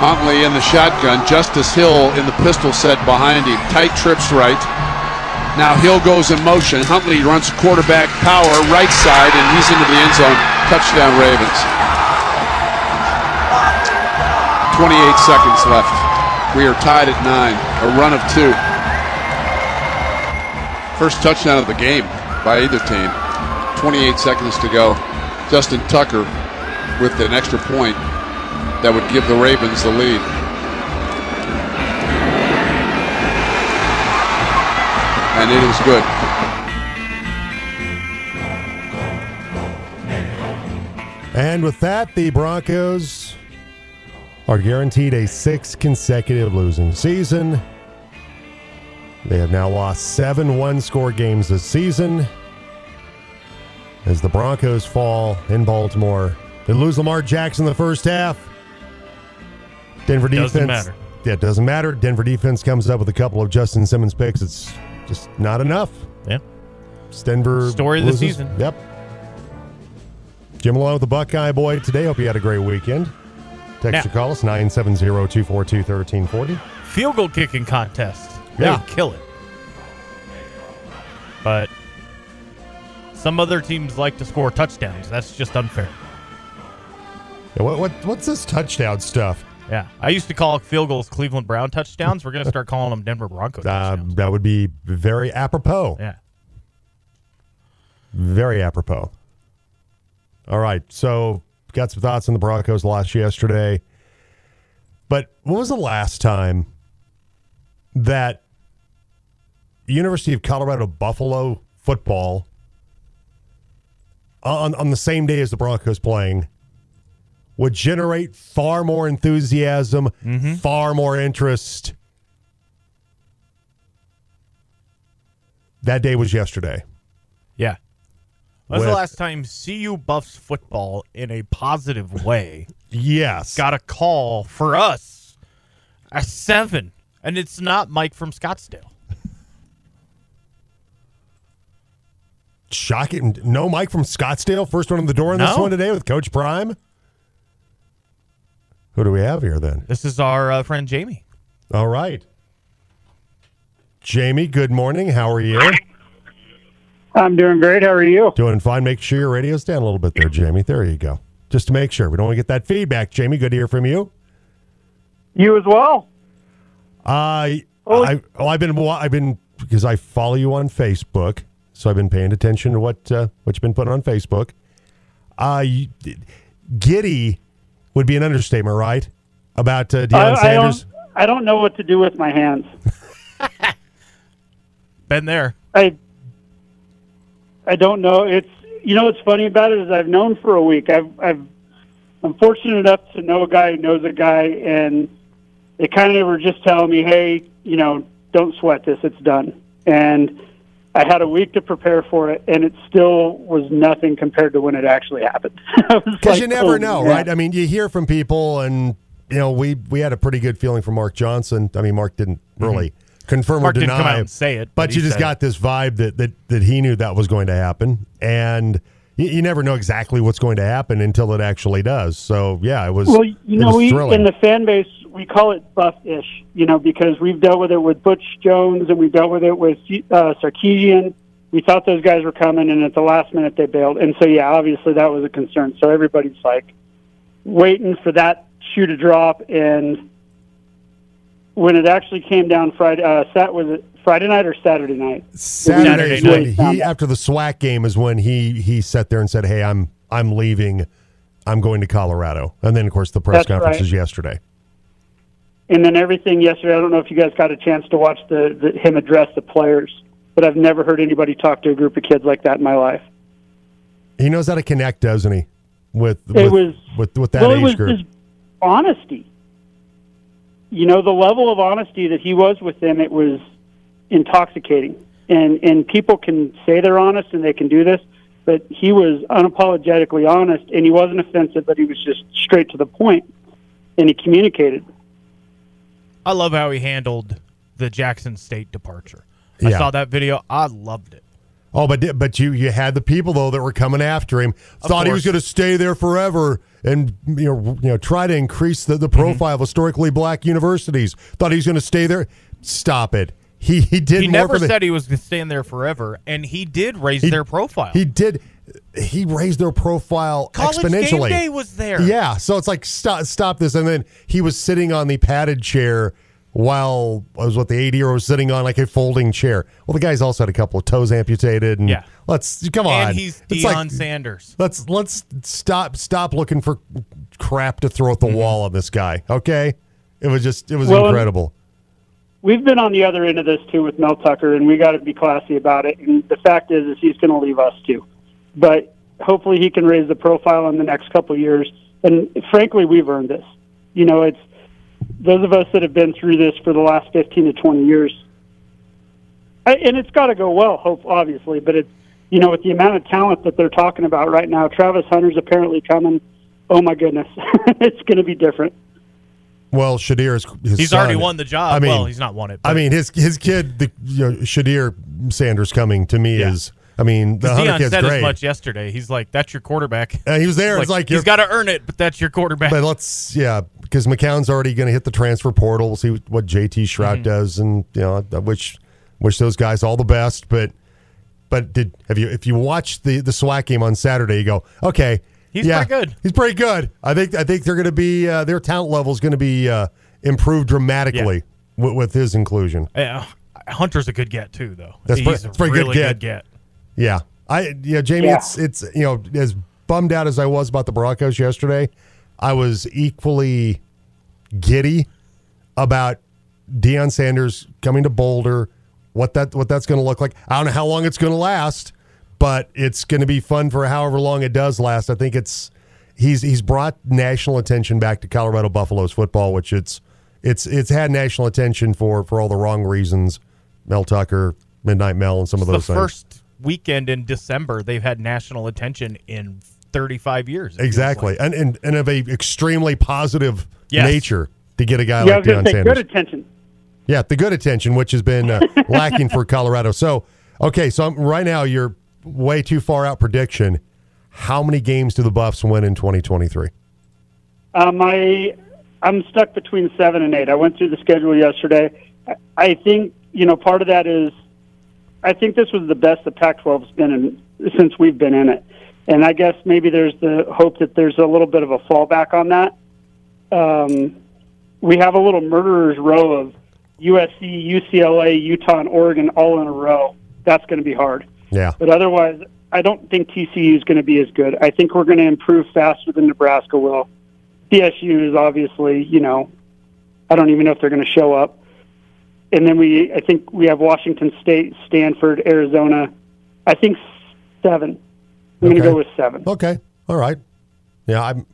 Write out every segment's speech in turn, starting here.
Huntley in the shotgun. Justice Hill in the pistol set behind him. Tight trips right. Now Hill goes in motion. Huntley runs quarterback power right side, and he's into the end zone. Touchdown Ravens. 28 seconds left. We are tied at nine. A run of two. First touchdown of the game by either team. 28 seconds to go. Justin Tucker with an extra point that would give the Ravens the lead. And it is good. And with that, the Broncos are guaranteed a six consecutive losing season. They have now lost seven one score games this season. As the Broncos fall in Baltimore, they lose Lamar Jackson the first half. Denver defense. Doesn't matter. Yeah, it doesn't matter. Denver defense comes up with a couple of Justin Simmons picks. It's just not enough. Yeah. It's Denver. Story of the season. Yep. Jim along with the Buckeye Boy today. Hope you had a great weekend. Text Now- or call us 970 242 1340. Field goal kicking contest. They Yeah. kill it. But some other teams like to score touchdowns. That's just unfair. Yeah, what, what, what's this touchdown stuff? Yeah. I used to call field goals Cleveland Brown touchdowns. We're going to start calling them Denver Broncos uh, touchdowns. that would be very apropos. yeah. Very apropos. All right. So, got some thoughts on the Broncos lost yesterday. But when was the last time that University of Colorado Buffalo football on, on the same day as the Broncos playing would generate far more enthusiasm, mm-hmm. far more interest? That day was yesterday. Yeah. When's the last time CU buffs football in a positive way Yes. got a call for us? A seven. And it's not Mike from Scottsdale. Shocking. No Mike from Scottsdale. First one in the door in this one today with Coach Prime. Who do we have here then? This is our uh, friend Jamie. All right. Jamie, good morning. How are you? I'm doing great. How are you? Doing fine. Make sure your radio's down a little bit there, Jamie. There you go. Just to make sure. We don't want to get that feedback, Jamie. Good to hear from you. You as well. I, Oh. I, well, I've been, I've been, because I follow you on Facebook, so I've been paying attention to what, uh, what you've been putting on Facebook. Uh, giddy would be an understatement, right? About uh, Deion I, I Sanders. don't. I don't know what to do with my hands. Been there. I. I don't know. It's you know what's funny about it is I've known for a week. I've I've I'm fortunate enough to know a guy who knows a guy, and they kind of were just telling me, hey, you know, don't sweat this. It's done. And I had a week to prepare for it, and it still was nothing compared to when it actually happened. Because you never oh, know, man. right? I mean, you hear from people, and you know, we we had a pretty good feeling from Mark Johnson. I mean, Mark didn't really confirm Mm-hmm. Mark or didn't deny, come out and say it, but, but you just said got this vibe that that that he knew that was going to happen, and you, you never know exactly what's going to happen until it actually does. So, yeah, it was. Well, you know, was we thrilling. in the fan base we call it buff-ish, you know, because we've dealt with it with Butch Jones and we've dealt with it with uh, Sarkisian. We thought those guys were coming, and at the last minute they bailed. And so, yeah, obviously that was a concern. So everybody's like waiting for that shoe to drop. And when it actually came down Friday, uh, sat was it Friday night or Saturday night? Saturday Saturday is when night. he after the SWAC game is when he he sat there and said, "Hey, I'm I'm leaving. I'm going to Colorado." And then, of course, the press That's conference right. is yesterday. And then everything yesterday. I don't know if you guys got a chance to watch the, the him address the players, but I've never heard anybody talk to a group of kids like that in my life. He knows how to connect, doesn't he? With It with, was with with that well, age it was group. his honesty. You know, the level of honesty that he was with them, it was intoxicating. And and people can say they're honest and they can do this, but he was unapologetically honest, and he wasn't offensive, but he was just straight to the point, and he communicated. I love how he handled the Jackson State departure. I Yeah. saw that video. I loved it. Oh, but but you you had the people though that were coming after him. thought he was going to stay there forever and you know you know try to increase the, the Mm-hmm. profile of historically black universities. Thought he was going to stay there. Stop it. He he did He never the, said he was going to stay in there forever, and he did raise He- their profile. He did. He raised their profile College game exponentially. day was there. Yeah, so it's like stop stop this, and then he was sitting on the padded chair while I was what the eighty year was sitting on like a folding chair. Well, the guy's also had a couple of toes amputated, and Yeah. let's come on. and he's It's Deion like- Sanders. Let's let's stop stop looking for crap to throw at the mm-hmm. wall on this guy. Okay, it was just it was Well, incredible. We've been on the other end of this too with Mel Tucker, and we got to be classy about it. And the fact is, is he's going to leave us too. But hopefully, he can raise the profile in the next couple of years. And frankly, we've earned this. You know, it's those of us that have been through this for the last fifteen to twenty years. I, and it's got to go well, hope obviously. But it's you know, with the amount of talent that they're talking about right now, Travis Hunter's apparently coming. Oh my goodness, it's going to be different. Well, Shedeur's his He's son- already won the job. I mean, well, he's not won it. I mean, his his kid, the you know, Shedeur Sanders coming to me Yeah. is. I mean, the Hunter Deion kid's said great. as much yesterday. He's like, "That's your quarterback." Uh, he was there. Like, it's like he's got to earn it, but that's your quarterback. But let's yeah, because McCown's already going to hit the transfer portal. We'll see what JT Shrout Mm-hmm. does, and you know, I wish wish those guys all the best. But but did have you if you watch the the SWAC game on Saturday, you go okay. He's yeah, pretty good. He's pretty good. I think I think they're going to be uh, their talent level is going to be uh, improved dramatically with, with his inclusion. yeah, Hunter's a good get too, though. That's he's that's a pretty good get. good get. Yeah. I yeah, Jamie, Yeah. it's it's you know, as bummed out as I was about the Broncos yesterday, I was equally giddy about Deion Sanders coming to Boulder, what that what that's gonna look like. I don't know how long it's gonna last, but it's gonna be fun for however long it does last. I think it's he's he's brought national attention back to Colorado Buffaloes football, which it's it's it's had national attention for for all the wrong reasons. Mel Tucker, Midnight Mel, and some of the those things. first weekend in December, they've had national attention in 35 years. Exactly, like. and, and and of a extremely positive Yes. nature to get a guy yeah, like was Deion say Sanders. good attention. yeah, the good attention, which has been uh, lacking for Colorado. So, okay, so I'm, right now you're way too far out. Prediction: How many games do the Buffs win in 2023? Um, I I'm stuck between seven and eight. I went through the schedule yesterday. I, I think you know part of that is I think this was the best the Pac-12's been in since we've been in it, and I guess maybe there's the hope that there's a little bit of a fallback on that. Um, we have a little murderer's row of USC, UCLA, Utah, and Oregon all in a row. That's going to be hard. Yeah, But otherwise, I don't think TCU is going to be as good. I think we're going to improve faster than Nebraska will. CSU is obviously, you know, I don't even know if they're going to show up. And then we, I think we have Washington State, Stanford, Arizona. I think seven. I'm going to go with seven. okay, all right. Yeah, I'm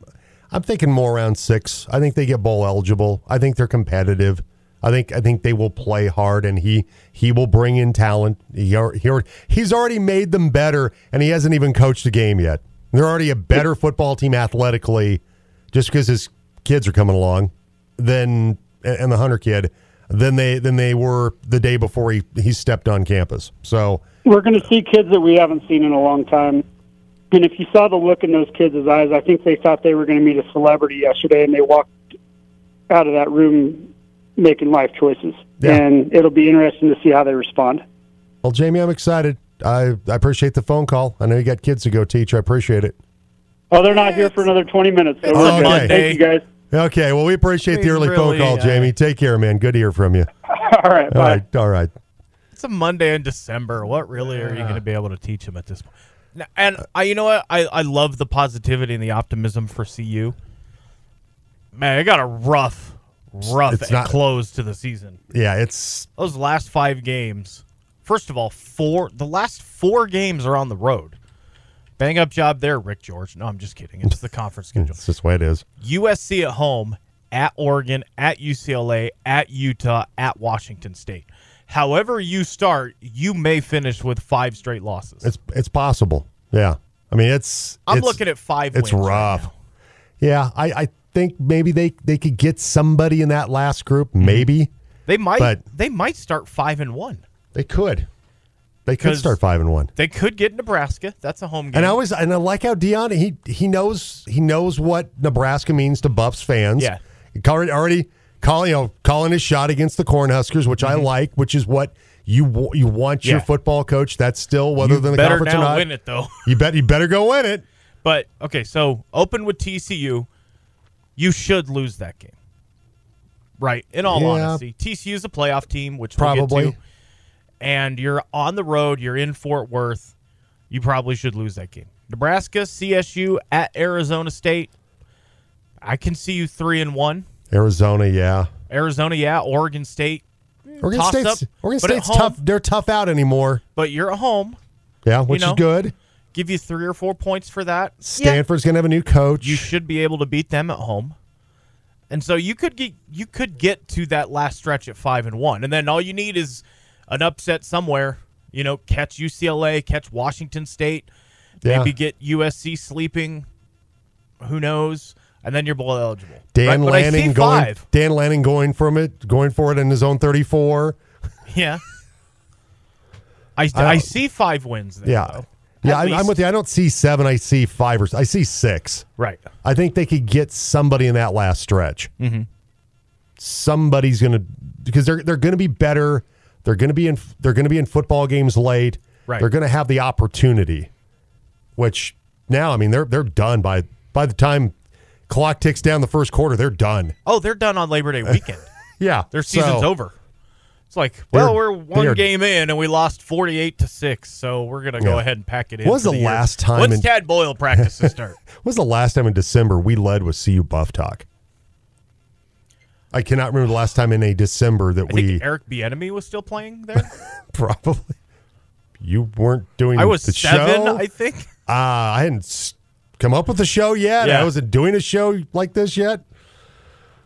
I'm thinking more around six. I think they get bowl eligible. I think they're competitive. I think I think they will play hard, and he he will bring in talent. He, he he's already made them better, and he hasn't even coached a game yet. They're already a better football team athletically, just because his kids are coming along, than and the Hunter kid than they than they were the day before he he stepped on campus. So We're going to see kids that we haven't seen in a long time. And if you saw the look in those kids' eyes, I think they thought they were going to meet a celebrity yesterday, and they walked out of that room making life choices. Yeah. And it'll be interesting to see how they respond. Well, Jamie, I'm excited. I, I appreciate the phone call. I know you got kids to go teach. I appreciate it. Oh, they're not here for another 20 minutes. So It's we're a good. Monday. Thank you, guys. Okay. Well, we appreciate the He's early phone call, uh, Jamie. Take care, man. Good to hear from you. All right, All bye. right. All right. It's a Monday in December. What really are you going to be able to teach him at this point? And I, you know what? I, I love the positivity and the optimism for CU. Man, I got a rough, rough It's not- close to the season. Yeah. It's Those last five games. First of all, four. The last four games are on the road. Bang up job there, Rick George. No, I'm just kidding. It's the conference schedule. it's just the way it is. USC at home, at Oregon, at UCLA, at Utah, at Washington State. However you start, you may finish with five straight losses. It's it's possible. Yeah. I mean, it's. I'm it's- looking at five. It's wins right rough. now. yeah. I, I think maybe they they could get somebody in that last group. Maybe They might. But- they might start five and one. they could. They could start five and one. They could get Nebraska. That's a home game. And I always and I like how Deion he he knows he knows what Nebraska means to Buffs fans. Yeah. Already already calling you know calling his shot against the Cornhuskers, which I like, which is what you you want your Mm-hmm. Yeah. football coach. That's still whether you they're the better conference or not. win it though. You bet you better go win it. But okay, so open with TCU, you should lose that game. Right. In all Yeah. honesty, TCU is a playoff team, which Probably. we'll get to. And you're on the road. You're in Fort Worth. You probably should lose that game. Nebraska, CSU at Arizona State. I can see you three and one. Arizona, yeah. Arizona, yeah. Oregon State, Oregon Toss State's up, Oregon but at State's home- tough. They're tough out anymore. but you're at home. Yeah, which know, is good. Give you three or four points for that. Yeah, Stanford's gonna have a new coach. you should be able to beat them at home. And so you could get you could get to that last stretch at five and one, and then all you need is an upset somewhere. You know, catch UCLA, catch Washington State, Yeah. maybe get USC sleeping. Who knows? And then you're bowl eligible. Dan right? But I see Lanning going. five. Dan Lanning going from it, going for it in his own thirty-four. Yeah. I, I I, see five wins there. Yeah, though. yeah. I, I'm with you. I don't see seven. I see five or I see six. Right. I think they could get somebody in that last stretch. Mm-hmm. Somebody's gonna because they're they're gonna be better. They're gonna be in they're gonna be in football games late. Right. They're gonna have the opportunity, which now I mean they're they're done by by the time clock ticks down the first quarter. They're done. Oh, they're done on Labor Day weekend. Yeah, Their season's so- over. It's like, well, we're one game in and we lost forty-eight to six, so we're gonna go Yeah. ahead and pack it in. When was the year. last time When's in- Tad Boyle practice to start? Was the last time in December we led with CU Buff Talk? I cannot remember the last time in a December that I we think Eric Bieniemy was still playing there. probably you weren't doing I was the seven, show. I think. Uh, I hadn't come up with a show yet. Yeah. I wasn't doing a show like this yet.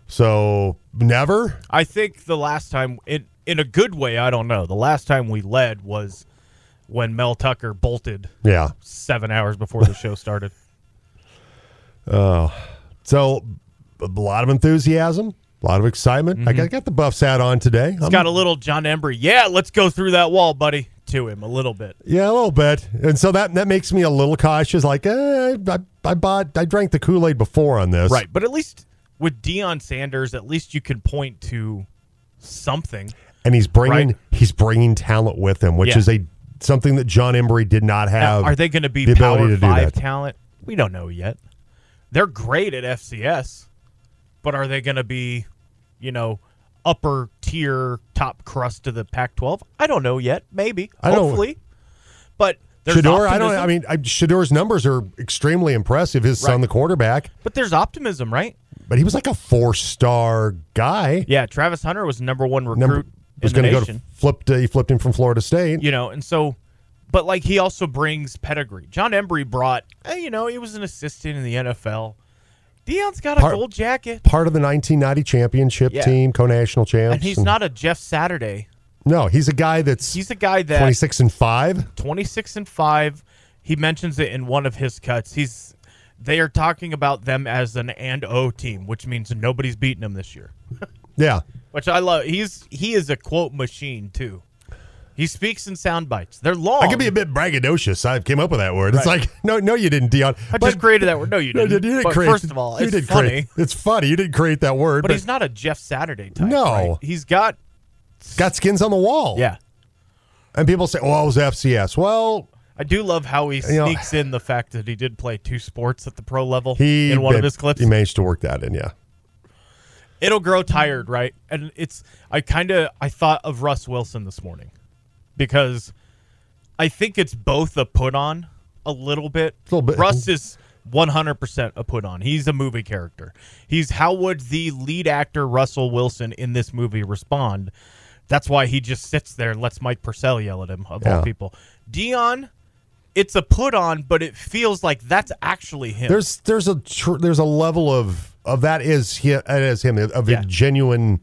So never. I think the last time, in in a good way, I don't know. The last time we led was when Mel Tucker bolted Yeah. seven hours before the show started. Oh, So a lot of enthusiasm, a lot of excitement. I, got, I got the Buffs hat on today. It's I'm- got a little Jon Embree. Yeah, let's go through that wall, buddy. To him a little bit. yeah, a little bit, and so that that makes me a little cautious. Like, eh, I, I bought, I drank the Kool Aid before on this. Right, but at least with Deion Sanders, at least you can point to something. and he's bringing Right. he's bringing talent with him, which Yeah. is a something that Jon Embree did not Now, have. are they going to be the ability Power to do that. talent? We don't know yet. They're great at FCS, but are they going to be, you know, upper tier, top crust of the Pac-12? I don't know yet. Maybe, I don't- hopefully, but there's Shedeur, I don't. I mean, I, Shedeur's numbers are extremely impressive. His son, the quarterback, but there's optimism, right? but he was like a four-star guy. Yeah, Travis Hunter was number one recruit Number was going to go to flipped. Uh, he flipped him from Florida State. you know, and so, but like he also brings pedigree. Jon Embree brought, eh, you know, he was an assistant in the NFL. Deion's got a Part- gold jacket, Part of the 1990 championship Yeah. team, co-national champs. and he's not a Jeff Saturday. No, he's a guy that's He's a guy that 26 and five. 26 and 5 he mentions it in one of his cuts he's they are talking about them as an and o team which means nobody's beating them this year Yeah, which i love he's he is a quote machine too he speaks in sound bites they're long I could be a bit braggadocious. I came up with that word. It's Right. like, no, no, you didn't, Deion. i But- just created that word no you didn't, you didn't but create. first of all you it's did funny Create, it's funny. You didn't create that word, but, but, he's not a jeff saturday type No. right? he's got got skins on the wall. yeah and people say, "Oh, it was FCS." Well, I do love how he You know- sneaks in the fact that he did play two sports at the pro level he in one of his clips. He managed to work that in. Yeah, it'll grow tired, right? And it's I kind of I thought of Russ Wilson this morning because I think it's both a put on a little bit. A little bit. Russ is 100% a put on. He's a movie character. He's how would the lead actor Russell Wilson in this movie respond? That's why he just sits there and lets Mike Purcell yell at him of Yeah. all people. Deion, it's a put on, but it feels like that's actually him. there's there's a tr- there's a level of of that is he that is him of Yeah. a genuine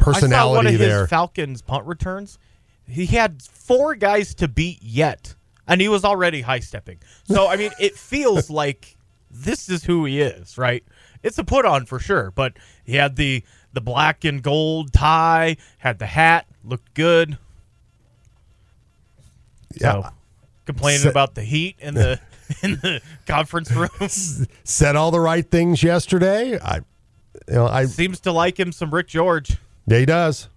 I saw one personality of there. his Falcons punt returns. He had four guys to beat yet, and he was already high stepping. So I mean, it feels like this is who he is, right? It's a put on for sure, but he had the the black and gold tie, had the hat, looked good. So, Yeah. complaining Se- about the heat in the in the conference room. Said all the right things yesterday. I, you know, I Seems to like him some Rick George. yeah, he does.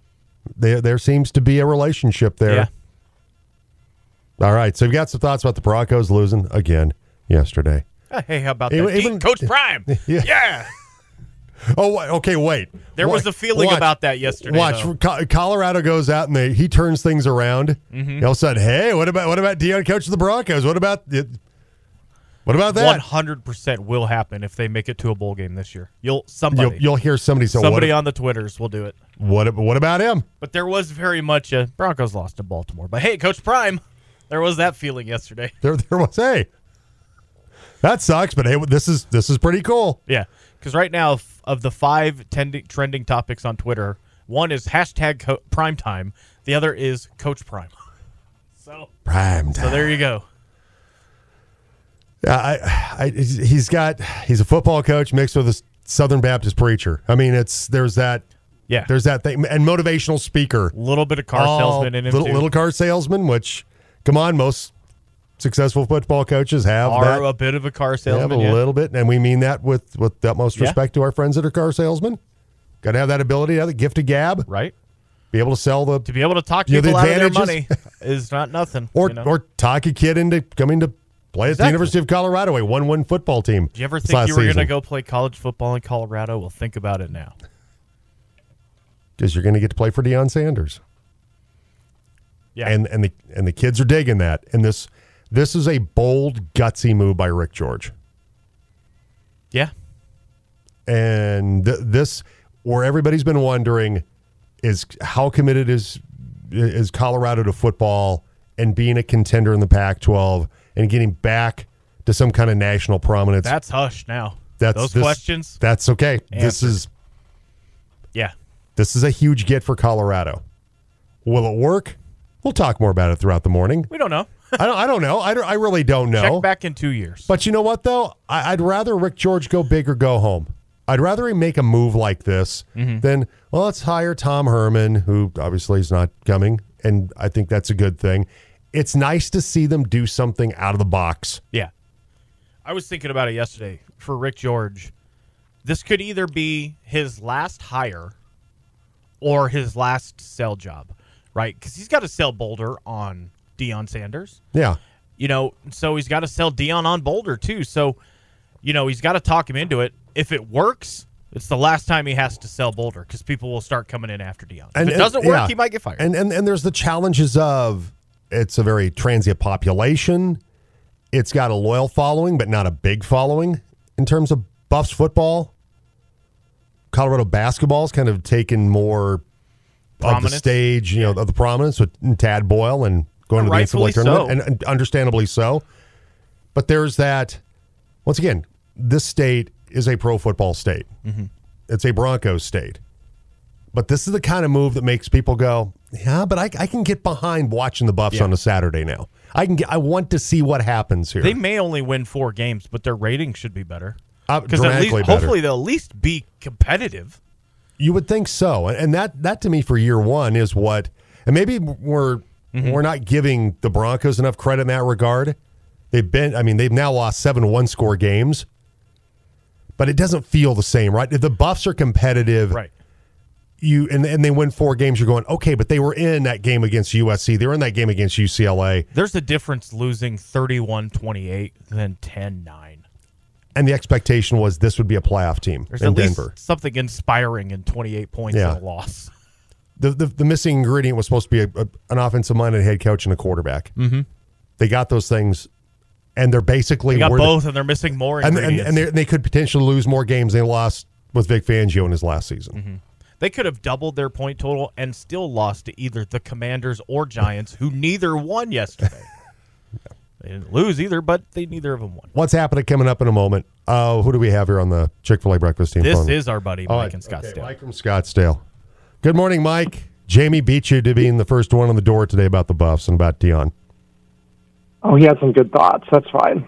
There, there seems to be a relationship there. Yeah. All right, so you've got some thoughts about the Broncos losing again yesterday. Uh, Hey, how about Even- that? even- Coach Prime. Yeah. yeah. Oh, okay, wait. There was a feeling watch- about that yesterday. Watch. Co- Colorado goes out and they, he turns things around. Mm-hmm. All of a sudden, hey, what about what about Deion coach of the Broncos? What about it? What about that? One hundred percent will happen if they make it to a bowl game this year. You'll somebody You'll, you'll hear somebody say, somebody on the twitters will do it. What, what about him? But there was very much a Broncos lost to Baltimore. But hey, Coach Prime, there was that feeling yesterday. There, there was, hey, that sucks, but hey, this is this is pretty cool. Yeah, because right now f- of the five tending, trending topics on Twitter, one is hashtag co- Prime Time, the other is Coach Prime. So, Prime so there you go. Yeah, I, I, he's got he's a football coach mixed with a Southern Baptist preacher. I mean, it's there's that Yeah, there's that thing and motivational speaker. a little bit of car Oh, salesman in him little, little car salesman, which come on, most successful football coaches have Are that. a bit of a car salesman. have a little bit, and we mean that with with the utmost Yeah. respect to our friends that are car salesmen. Got to have that ability, to have the gift of gab, right? be able to sell the To be able to talk know, the people out of their money is not nothing. or you know? or talk a kid into coming to play at the University of Colorado, a one one football team. Do you ever think you were going to go play college football in Colorado? Well, think about it now. Because you're going to get to play for Deion Sanders, Yeah, and and the and the kids are digging that. And this this is a bold, gutsy move by Rick George. yeah, and th- this where everybody's been wondering is how committed is is Colorado to football and being a contender in the Pac-12 and getting back to some kind of national prominence. that's hush now. That's Those this- questions. That's okay. This is this is a huge get for Colorado. Will it work? We'll talk more about it throughout the morning. we don't know. I don't. I don't know. I, don't, I really don't know. Check back in two years. But you know what, though? I, I'd rather Rick George go big or go home. I'd rather he make a move like this mm-hmm. than, well, let's hire Tom Herman, who obviously is not coming. And I think that's a good thing. It's nice to see them do something out of the box. Yeah. I was thinking about it yesterday for Rick George. This could either be his last hire or his last sell job, right? Because he's got to sell Boulder on Deion Sanders. Yeah. You know, so he's got to sell Deion on Boulder too. So, you know, he's got to talk him into it. If it works, it's the last time he has to sell Boulder because people will start coming in after Deion. And, If it doesn't work, yeah. he might get fired. And, and and there's the challenges of it's a very transient population. It's got a loyal following, but not a big following in terms of Buffs football. Colorado basketball's kind of taken more of the stage, you know, of the prominence with Tad Boyle and going to the NCAA tournament, so. and, and understandably so. But there's that. Once again, this state is a pro football state. Mm-hmm. It's a Broncos state. But this is the kind of move that makes people go, yeah, but I, I can get behind watching the Buffs Yeah. on a Saturday now. I can get. I want to see what happens here. they may only win four games, but their rating should be better. Uh, Because at least, better. hopefully, they'll at least be competitive. You would think so, and that that to me for year one is what, and maybe we're Mm-hmm. we're not giving the Broncos enough credit in that regard. They've been, I mean, they've now lost seven one score games, but it doesn't feel the same, right? If the Buffs are competitive, Right. You and and they win four games, you're going okay, but they were in that game against USC, they were in that game against UCLA, There's a difference losing 31 28 than 10 9. And the expectation was this would be a playoff team There's in Denver. something inspiring in 28 points Yeah. in a loss. the, the the missing ingredient was supposed to be a, a, an offensive minded head coach and a quarterback. Mm-hmm. They got those things, and they're basically They got both, and they're missing more and and, and they could potentially lose more games than they lost with Vic Fangio in his last season. Mm-hmm. They could have doubled their point total and still lost to either the Commanders or Giants, who neither won yesterday. They didn't lose either, but they neither of them won. What's happening coming up in a moment? Uh, who do we have here on the Chick Fil A breakfast team? This phone? is our buddy Mike right. in Scottsdale. Okay, Mike from Scottsdale. Good morning, Mike. Jamie beat you to being the first one on the door today about the Buffs and about Deion. Oh, he had some good thoughts. That's fine.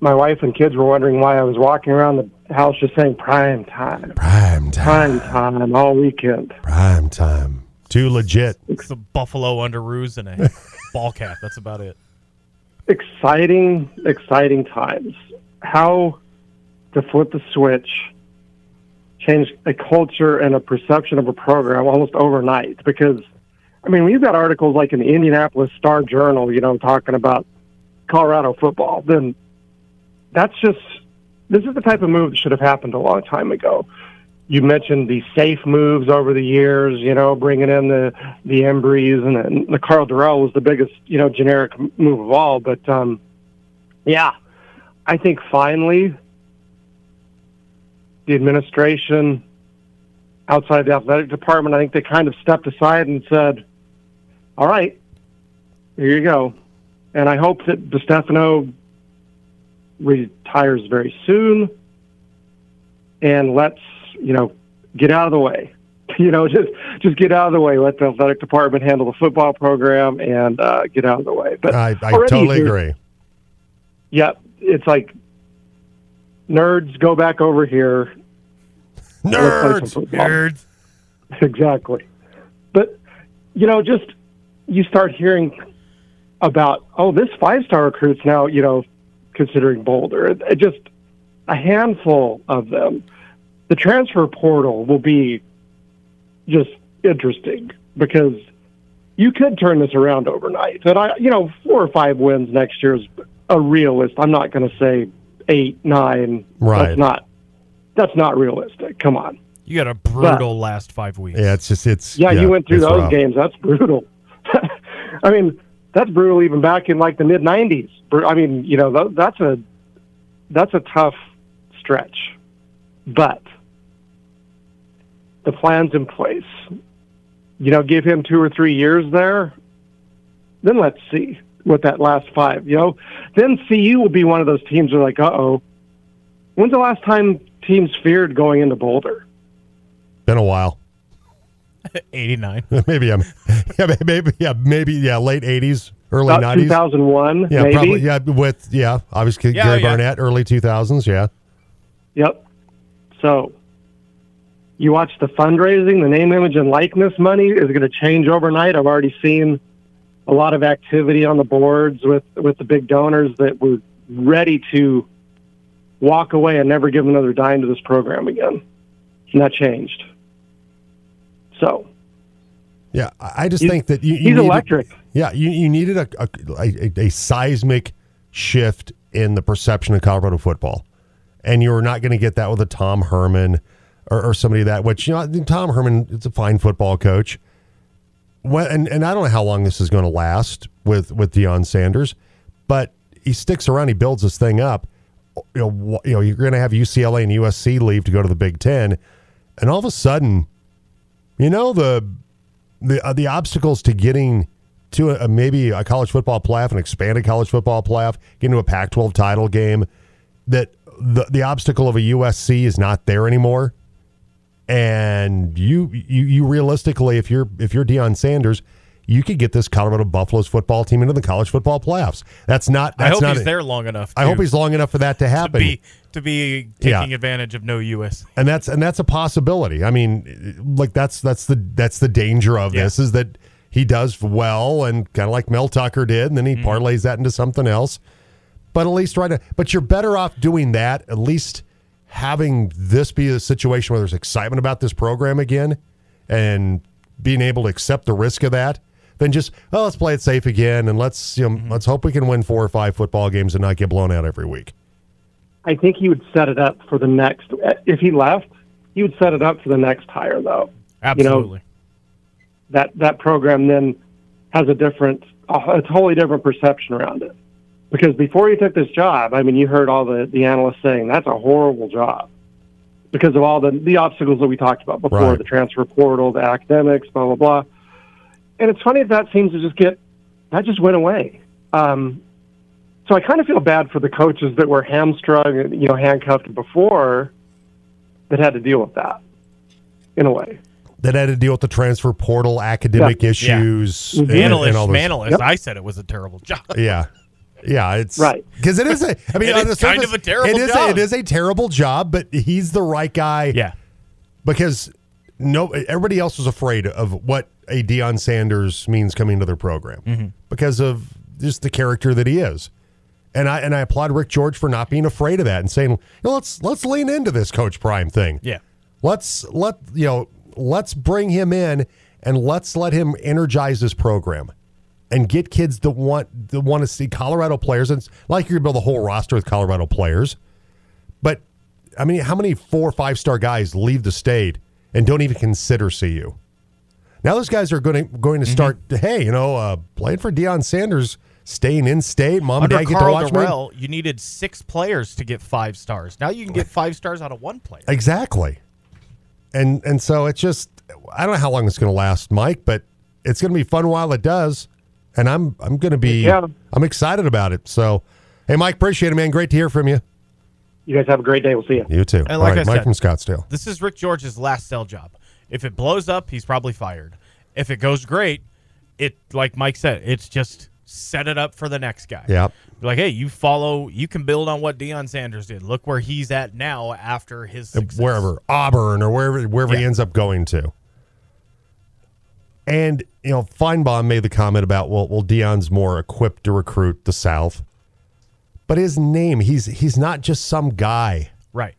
My wife and kids were wondering why I was walking around the house just saying prime time, Prime time. prime time all weekend. Prime time. Too legit. Some Buffalo Underoos and a ball cap. That's about it. Exciting, exciting times. How to flip the switch, change a culture and a perception of a program almost overnight. Because, I mean, we've got articles like in the Indianapolis Star Journal, you know, talking about Colorado football, then that's just, this is the type of move that should have happened a long time ago. You mentioned the safe moves over the years, you know, bringing in the the Embrees and, and the Karl Dorrell was the biggest, you know, generic move of all. But um, yeah, I think finally the administration outside the athletic department, I think they kind of stepped aside and said, "All right, here you go." And I hope that DiStefano retires very soon and let's you know get out of the way. You know, just just get out of the way. Let the athletic department handle the football program and uh, get out of the way. But I, I totally agree. Yeah, it's like nerds go back over here. Nerds. Nerds. Exactly. But, you know, just you start hearing about, oh, this five star recruit's now, you know, considering Boulder. It, it just a handful of them. The transfer portal will be just interesting because you could turn this around overnight. And I, you know, four or five wins next year is a realist. I'm not going to say eight, nine. Right. That's not. That's not realistic. Come on. You got a brutal last five weeks. Yeah, it's just it's Yeah, you went through those rough. games. That's brutal. I mean, that's brutal even back in like the mid '90s. I mean, you know, that's a that's a tough stretch, but the plan's in place. You know, give him two or three years there, then let's see what that last five. You know, then CU will be one of those teams that are like, uh oh. When's the last time teams feared going into Boulder? Been a while. 89. maybe I'm. Yeah, maybe. Yeah, maybe. Yeah, late '80s, early About '90s. 2001, Yeah, maybe. probably. Yeah, with yeah, obviously Yeah, Gary yeah. Barnett, early 2000s. Yeah. Yep. So you watch the fundraising, the name, image, and likeness money is going to change overnight. I've already seen a lot of activity on the boards with, with the big donors that were ready to walk away and never give another dime to this program again. And that changed. So Yeah, I just think that you, you he's needed- electric. Yeah, you, you needed a a, a a seismic shift in the perception of Colorado football, and you're not going to get that with a Tom Herman or, or somebody that. Which you know, Tom Herman is a fine football coach. Well, and and I don't know how long this is going to last with with Deion Sanders, but he sticks around. He builds this thing up. You know, you know, you're going to have UCLA and USC leave to go to the Big Ten, and all of a sudden, you know the the uh, the obstacles to getting to a, maybe a college football playoff, an expanded college football playoff, getting to a Pac-12 title game, that the the obstacle of a USC is not there anymore. And you you you realistically, if you're if you're Deion Sanders, you could get this Colorado Buffaloes football team into the college football playoffs. That's not. I hope not he's a- there long enough. I hope he's long enough for that to to happen. be to be Yeah. taking advantage of no US. and that's and that's a possibility. I mean, like that's that's the that's the danger of Yeah. this is that he does well and kind of like Mel Tucker did, and then he mm-hmm. parlays that into something else. But at least right, now, but you're better off doing that. At least having this be a situation where there's excitement about this program again, and being able to accept the risk of that, than just oh let's play it safe again and let's you know let's hope we can win four or five football games and not get blown out every week. I think he would set it up for the next. If he left, he would set it up for the next hire, though. Absolutely. That that program then has a different, a totally different perception around it. Because before you took this job, I mean, you heard all the the analysts saying that's a horrible job because of all the the obstacles that we talked about before, Right. the transfer portal, the academics, blah blah blah. And it's funny that that seems to just get that just went away. Um, so I kind of feel bad for the coaches that were hamstrung, and, you know, handcuffed before that had to deal with that in a way. That had to deal with the transfer portal, academic Yeah. issues, and, Analyst, and all those- manalist. Yep. I said it was a terrible job. Yeah. Yeah, it's Right. because it is a. I mean, It on is the kind surface, of a terrible it is job. it is a terrible job, but he's the right guy. Yeah. because no, everybody else was afraid of what a Deion Sanders means coming to their program mm-hmm. because of just the character that he is. And I and I applaud Rick George for not being afraid of that and saying, you know, let's let's lean into this Coach Prime thing. Yeah. Let's let you know, let's bring him in and let's let him energize this program and get kids that want that want to see Colorado players. And it's like you're gonna build a whole roster with Colorado players. But I mean, how many four or five star guys leave the state and don't even consider CU? Now those guys are going to going to start. Hey, you know, uh, playing for Deion Sanders, staying in state. Mom and Under dad get to Karl watch. Dorrell, you needed six players to get five stars. Now you can get five stars out of one player. Exactly. And and so it's just I don't know how long it's going to last, Mike, but it's going to be fun while it does. And I'm I'm going to be Yeah. I'm excited about it. So, hey, Mike, appreciate it, man. Great to hear from you. You guys have a great day. We'll see you. You too. And All like right, I Mike said- from Scottsdale. This is Rick George's last sell job. If it blows up, he's probably fired. If it goes great, it like Mike said, it's just set it up for the next guy. Yep. Be Like, hey, you follow, you can build on what Deion Sanders did. Look where he's at now after his success. wherever Auburn or wherever wherever he ends up going to. And you know, Finebaum made the comment about well, well, Deion's more equipped to recruit the South, but his name he's he's not just some guy. Right.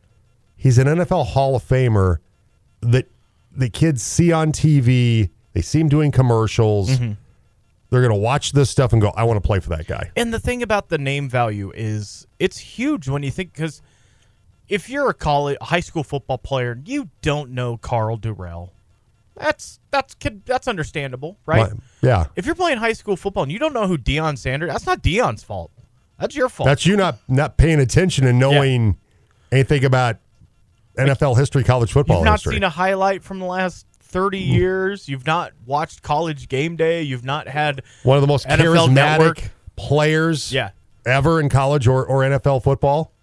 He's an NFL Hall of Famer that the kids see on TV. They see him doing commercials. Mm-hmm. They're going to watch this stuff and go, "I want to play for that guy." And the thing about the name value is it's huge when you think because if you're a college high school football player, you don't know Karl Dorrell. That's that's kid- that's understandable, right? Yeah, If you're playing high school football and you don't know who Deion Sanders, that's not Deion's fault. That's your fault. that's you not not paying attention and knowing anything about NFL history, college football You've not history. seen a highlight from the last 30 mm. years. You've not watched college game day. You've not had One of the most NFL charismatic Network. players Yeah. ever in college or, or NFL football.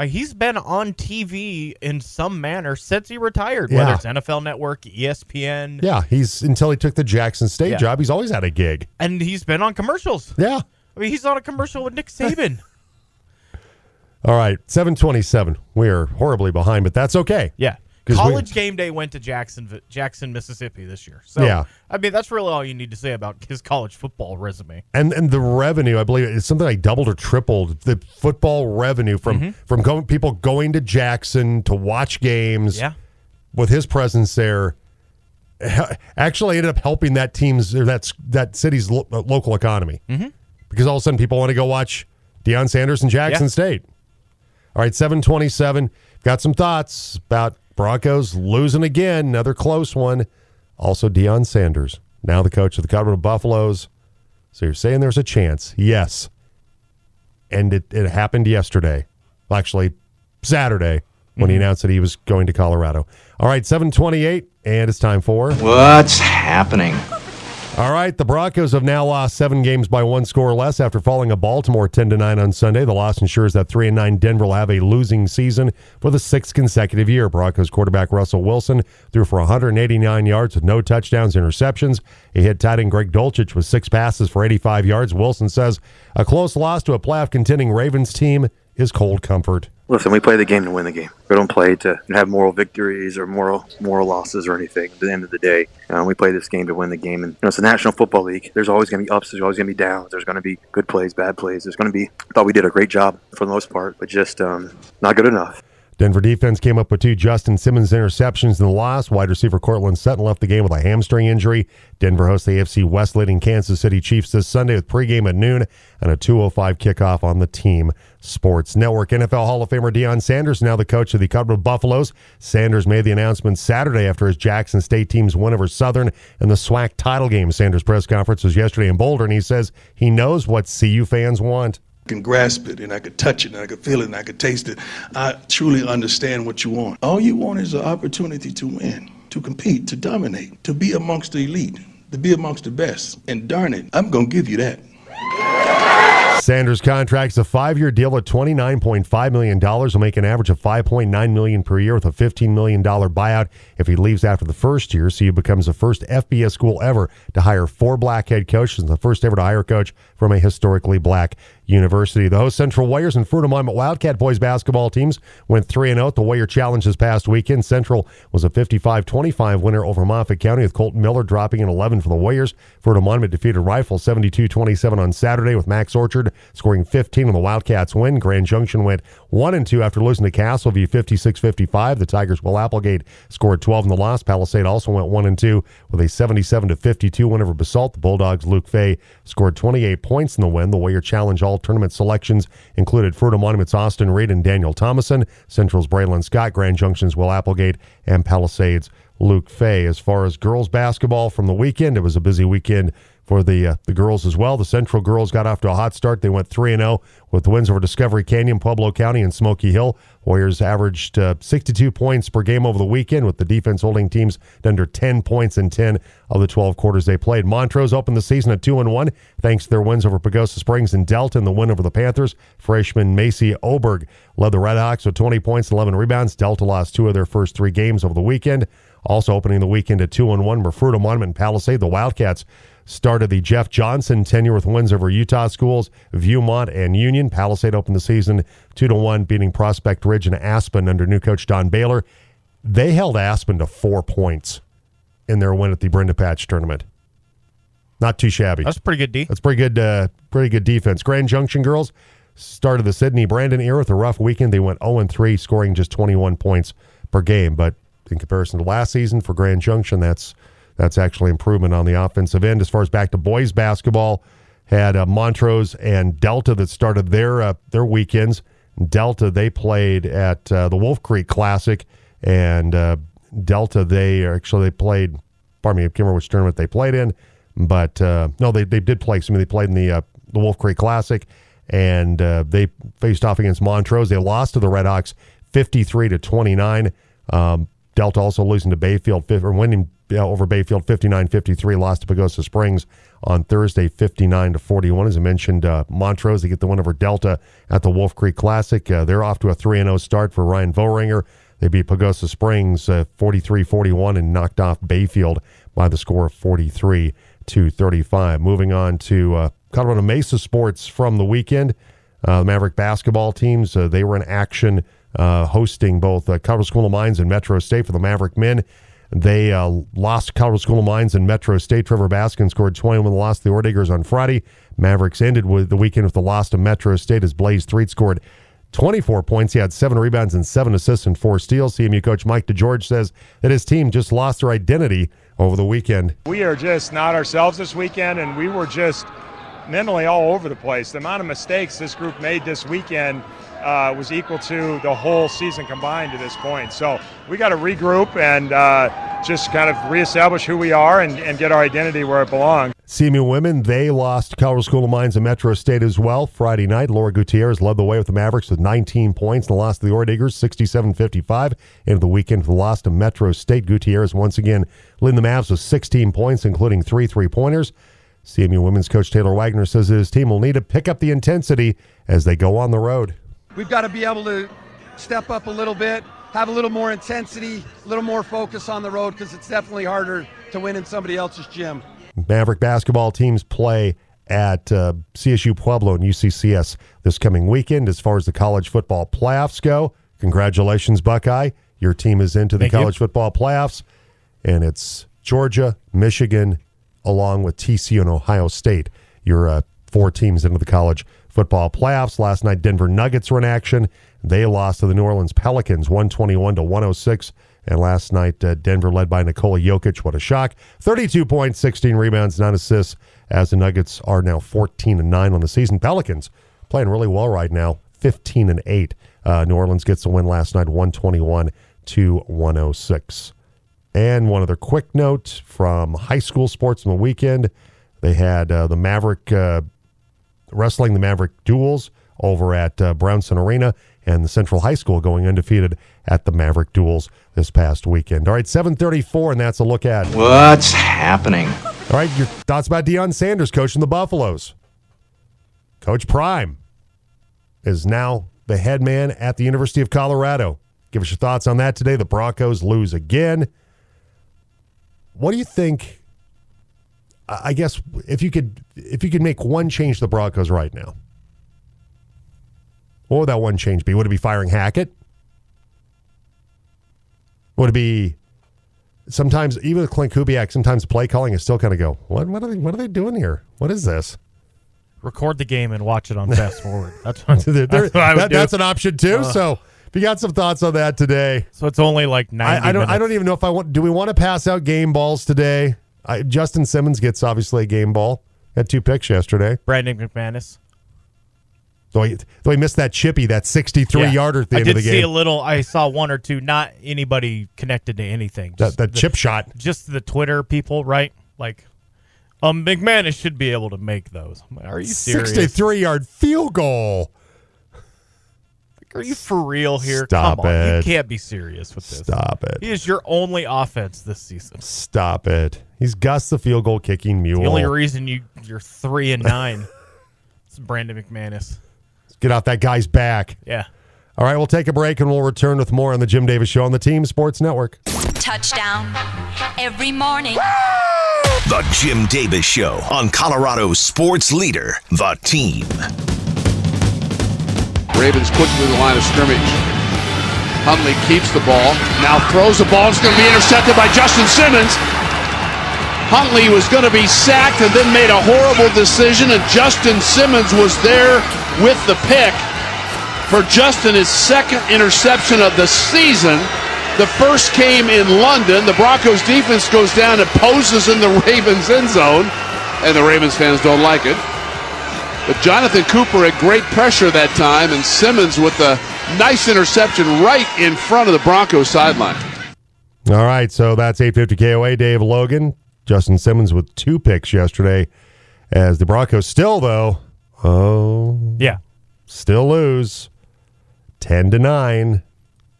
Like he's been on TV in some manner since he retired, Yeah. whether it's NFL Network, ESPN, Yeah, he's until he took the Jackson State Yeah. job, he's always had a gig. and he's been on commercials. Yeah. I mean, he's on a commercial with Nick Saban. All right, 727. We are horribly behind, but that's okay. yeah. We- College game day went to Jackson, Jackson, Mississippi this year. So, Yeah. I mean, that's really all you need to say about his college football resume. And and the revenue, I believe it's something like doubled or tripled the football revenue from Mm-hmm. from going, people going to Jackson to watch games Yeah. with his presence there. Actually ended up helping that team's or that's that city's lo- uh, local economy. Mm-hmm. Because all of a sudden people want to go watch Deion Sanders and Jackson Yeah. State. All right, 727. Got some thoughts about Broncos losing again, another close one. Also, Deion Sanders, now the coach of the Colorado Buffaloes. So you're saying there's a chance? Yes. And it, it happened yesterday. Well, actually, Saturday when he mm-hmm. announced that he was going to Colorado. All right, 728, and it's time for. What's happening? All right, the Broncos have now lost seven games by one score or less after falling a Baltimore ten to nine on Sunday. The loss ensures that three and nine Denver will have a losing season for the sixth consecutive year. Broncos quarterback Russell Wilson threw for 189 yards with no touchdowns, interceptions. He hit tight end Greg Dulcich with six passes for 85 yards. Wilson says a close loss to a playoff contending Ravens team is cold comfort. Listen, we play the game to win the game. We don't play to have moral victories or moral moral losses or anything. At the end of the day, uh, we play this game to win the game. And you know, it's the National Football League. There's always going to be ups. There's always going to be downs. There's going to be good plays, bad plays. There's going to be. I thought we did a great job for the most part, but just um, not good enough. Denver defense came up with two Justin Simmons interceptions in the loss. Wide receiver Courtland Sutton left the game with a hamstring injury. Denver hosts the AFC West leading Kansas City Chiefs this Sunday with pregame at noon and a 2:05 kickoff on the Team Sports Network. NFL Hall of Famer Deion Sanders now the coach of the Colorado Buffaloes. Sanders made the announcement Saturday after his Jackson State team's win over Southern in the SWAC title game. Sanders' press conference was yesterday in Boulder, and he says he knows what CU fans want. I can grasp it and I could touch it and I could feel it and I could taste it. I truly understand what you want. All you want is an opportunity to win, to compete, to dominate, to be amongst the elite, to be amongst the best. And darn it, I'm going to give you that. Sanders' contract's a five-year deal at $29.5 million. Will make an average of 5.9 million per year with a $15 million buyout if he leaves after the first year. So he becomes the first FBS school ever to hire four black head coaches and the first ever to hire a coach from a historically black University. The host Central Warriors and Fruita Monument Wildcat boys basketball teams went 3 0 at the Warrior Challenge this past weekend. Central was a 55 25 winner over Moffat County with Colton Miller dropping in 11 for the Warriors. Fruita Monument defeated Rifle 72 27 on Saturday with Max Orchard scoring 15 on the Wildcats win. Grand Junction went 1 and 2 after losing to Castle View 56 55. The Tigers Will Applegate scored 12 in the loss. Palisade also went 1 and 2 with a 77 52 win over Basalt. The Bulldogs Luke Fay scored 28 points in the win. The Warrior Challenge all tournament selections included Fruita Monument's Austin Reed and Daniel Thomason, Central's Braylon Scott, Grand Junction's Will Applegate, and Palisades Luke Fay. As far as girls basketball from the weekend, it was a busy weekend for the uh, the girls as well. The Central girls got off to a hot start. They went 3 0 with wins over Discovery Canyon, Pueblo County, and Smoky Hill. Warriors averaged uh, 62 points per game over the weekend, with the defense holding teams under 10 points in 10 of the 12 quarters they played. Montrose opened the season at 2 and 1 thanks to their wins over Pagosa Springs and Delta and the win over the Panthers. Freshman Macy Oberg led the Redhawks with 20 points 11 rebounds. Delta lost two of their first three games over the weekend. Also opening the weekend at 2 and 1 were Fruita Monument Palisade. The Wildcats started the Jeff Johnson tenure with wins over Utah schools, Viewmont, and Union. Palisade opened the season 2 to 1, beating Prospect Ridge and Aspen under new coach Don Baylor. They held Aspen to four points in their win at the Brenda Patch tournament. Not too shabby. That's pretty good D. That's pretty good. Uh, pretty good defense. Grand Junction girls started the Sydney Brandon era with a rough weekend. They went 0 3, scoring just 21 points per game. But in comparison to last season for Grand Junction, that's that's actually improvement on the offensive end. As far as back to boys basketball, had uh, Montrose and Delta that started their uh, their weekends. Delta they played at uh, the Wolf Creek Classic, and uh, Delta they actually they played. Pardon me, I can't remember which tournament they played in, but uh, no, they they did play. I mean, they played in the uh, the Wolf Creek Classic, and they faced off against Montrose. They lost to the Redhawks, fifty three to twenty nine. Um, Delta also losing to Bayfield or winning over Bayfield 59-53, lost to Pagosa Springs on Thursday 59 to 41. As I mentioned, uh, Montrose they get the win over Delta at the Wolf Creek Classic. Uh, they're off to a 3-0 start for Ryan Vohringer. They beat Pagosa Springs 43-41 uh, and knocked off Bayfield by the score of 43 to 35. Moving on to uh, Colorado Mesa sports from the weekend. Uh, the Maverick basketball teams uh, they were in action hosting both Colorado School of Mines and Metro State for the Maverick men. They uh, lost Colorado School of Mines and Metro State. Trevor Baskin scored 21 loss to the Orediggers on Friday. Mavericks ended with the weekend with the loss to Metro State as Blaze Threet scored 24 points. He had seven rebounds and seven assists and four steals. CMU coach Mike DeGeorge says that his team just lost their identity over the weekend. We are just not ourselves this weekend, and we were just mentally all over the place. The amount of mistakes this group made this weekend uh, was equal to the whole season combined to this point. So we got to regroup and uh, just kind of reestablish who we are and, and get our identity where it belongs. CMU women, they lost Colorado School of Mines and Metro State as well Friday night. Laura Gutierrez led the way with the Mavericks with 19 points and the loss to the Orediggers 67 55. Into the weekend, the loss to Metro State. Gutierrez once again led the Mavs with 16 points, including three three pointers. CMU women's coach Taylor Wagner says his team will need to pick up the intensity as they go on the road. We've got to be able to step up a little bit, have a little more intensity, a little more focus on the road because it's definitely harder to win in somebody else's gym. Maverick basketball teams play at uh, CSU Pueblo and UCCS this coming weekend. As far as the college football playoffs go, congratulations, Buckeye. Your team is into the Thank college you. football playoffs, and it's Georgia, Michigan, along with TCU and Ohio State. Your uh, four teams into the college football playoffs. Last night, Denver Nuggets were in action. They lost to the New Orleans Pelicans 121 to 106. And last night, uh, Denver led by Nikola Jokic. What a shock. 32 points, 16 rebounds, 9 assists, as the Nuggets are now 14 and 9 on the season. Pelicans playing really well right now, 15 and 8. Uh, New Orleans gets the win last night, 121 to 106. And one other quick note from high school sports on the weekend. They had uh, the Maverick uh, wrestling the Maverick duels over at uh, Brownson Arena and the Central High School going undefeated at the Maverick duels this past weekend. All right, 734, and that's a look at what's happening. All right, your thoughts about Deion Sanders coaching the Buffaloes. Coach Prime is now the head man at the University of Colorado. Give us your thoughts on that today. The Broncos lose again. What do you think I guess if you could if you could make one change to the Broncos right now, What would that one change be? Would it be firing Hackett? Would it be sometimes even with Klint Kubiak, sometimes play calling is still kind of go, what what are they what are they doing here? What is this? Record the game and watch it on fast forward. That's what, There- that's what that- that's an option too. Uh. so if you got some thoughts on that today, so it's only like ninety. I, I don't. I don't even know if I want. Do we want to pass out game balls today? I, Justin Simmons gets obviously a game ball. Had two picks yesterday. Brandon McManus. Though he, though he missed that chippy, that sixty-three Yeah. yarder at the I end did of the game see a little. I saw one or two. Not anybody connected to anything. That Just that the- chip shot. Just the Twitter people, right? Like, um, McManus should be able to make those. Are you serious? Sixty-three yard field goal. Are you for real here? Stop Come on, it. you can't be serious with this. Stop it. He is your only offense this season. Stop it. He's Gus the field goal kicking mule. The only reason you you're three and nine. is Brandon McManus. Get off that guy's back. Yeah. All right, we'll take a break and we'll return with more on the Jim Davis Show on the Team Sports Network. Touchdown every morning. The Jim Davis Show on Colorado's sports leader, The Team. Ravens quick to the line of scrimmage. Huntley keeps the ball. Now throws the ball. It's going to be intercepted by Justin Simmons. Huntley was going to be sacked and then made a horrible decision, and Justin Simmons was there with the pick for Justin his second interception of the season. The first came in London. The Broncos defense goes down and poses in the Ravens end zone, and the Ravens fans don't like it. But Jonathan Cooper had great pressure that time, and Simmons with a nice interception right in front of the Broncos sideline. All right, so that's 850 KOA. Dave Logan, Justin Simmons with two picks yesterday. As the Broncos still, though, oh, Yeah. still lose 10 to 9.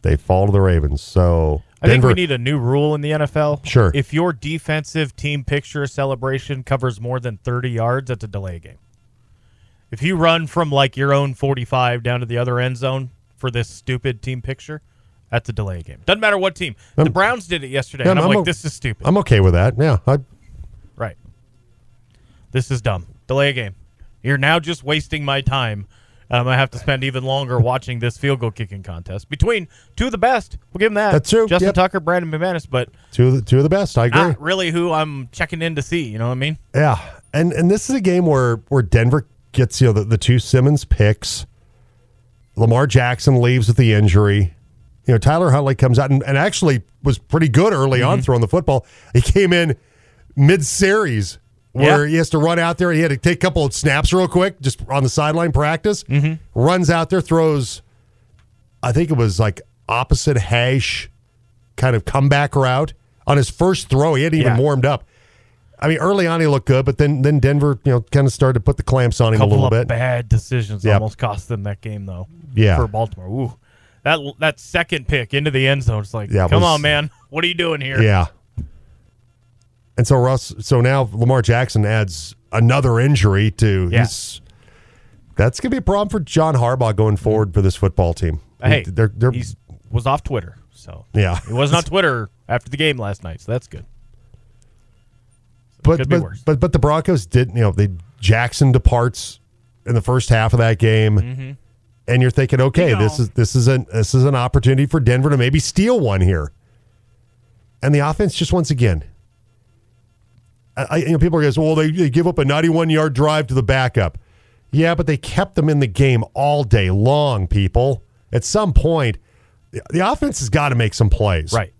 They fall to the Ravens. So, I think we need a new rule in the NFL. Sure. If your defensive team picture celebration covers more than 30 yards, that's a delay game. If you run from like your own 45 down to the other end zone for this stupid team picture, that's a delay game. Doesn't matter what team. the Um, Browns did it yesterday, yeah, and I'm, I'm like, o- this is stupid. I'm okay with that. Yeah. I, right. This is dumb. Delay a game. You're now just wasting my time. Um, I have to spend even longer watching this field goal kicking contest between two of the best. We'll give them that. That's true. Justin Yep. Tucker, Brandon McManus, but two, of the, two of the best. I agree. not really who I'm checking in to see. You know what I mean? Yeah, and and this is a game where where Denver gets you know the, the two Simmons picks. Lamar Jackson leaves with the injury. You know Tyler Huntley comes out and, and actually was pretty good early on throwing the football. He came in mid series where Yeah. he has to run out there. He had to take a couple of snaps real quick just on the sideline practice. Mm-hmm. Runs out there, throws. I think it was like opposite hash kind of comeback route on his first throw. He hadn't even Yeah. warmed up. I mean, early on he looked good, but then then Denver, you know, kind of started to put the clamps on him a couple little of bit. bad decisions Yep. almost cost them that game though. Yeah. for Baltimore. Ooh, that that second pick into the end zone. It's like, Yeah, it come was- on, man, what are you doing here? Yeah. And so Russ, so now Lamar Jackson adds another injury to Yeah. his. That's gonna be a problem for John Harbaugh going forward for this football team. Hey, they're they're he was off Twitter, so yeah. he wasn't on Twitter after the game last night, so that's good. but could be but, worse. but but the Broncos didn't. you know they Jackson departs in the first half of that game, Mm-hmm. and you're thinking, okay, You know. this is this is an this is an opportunity for Denver to maybe steal one here, and the offense just once again. I, I- you know, people are going to say, well, they, they give up a 91 yard drive to the backup. Yeah, but they kept them in the game all day long, people. At some point, the, the offense has got to make some plays. Right.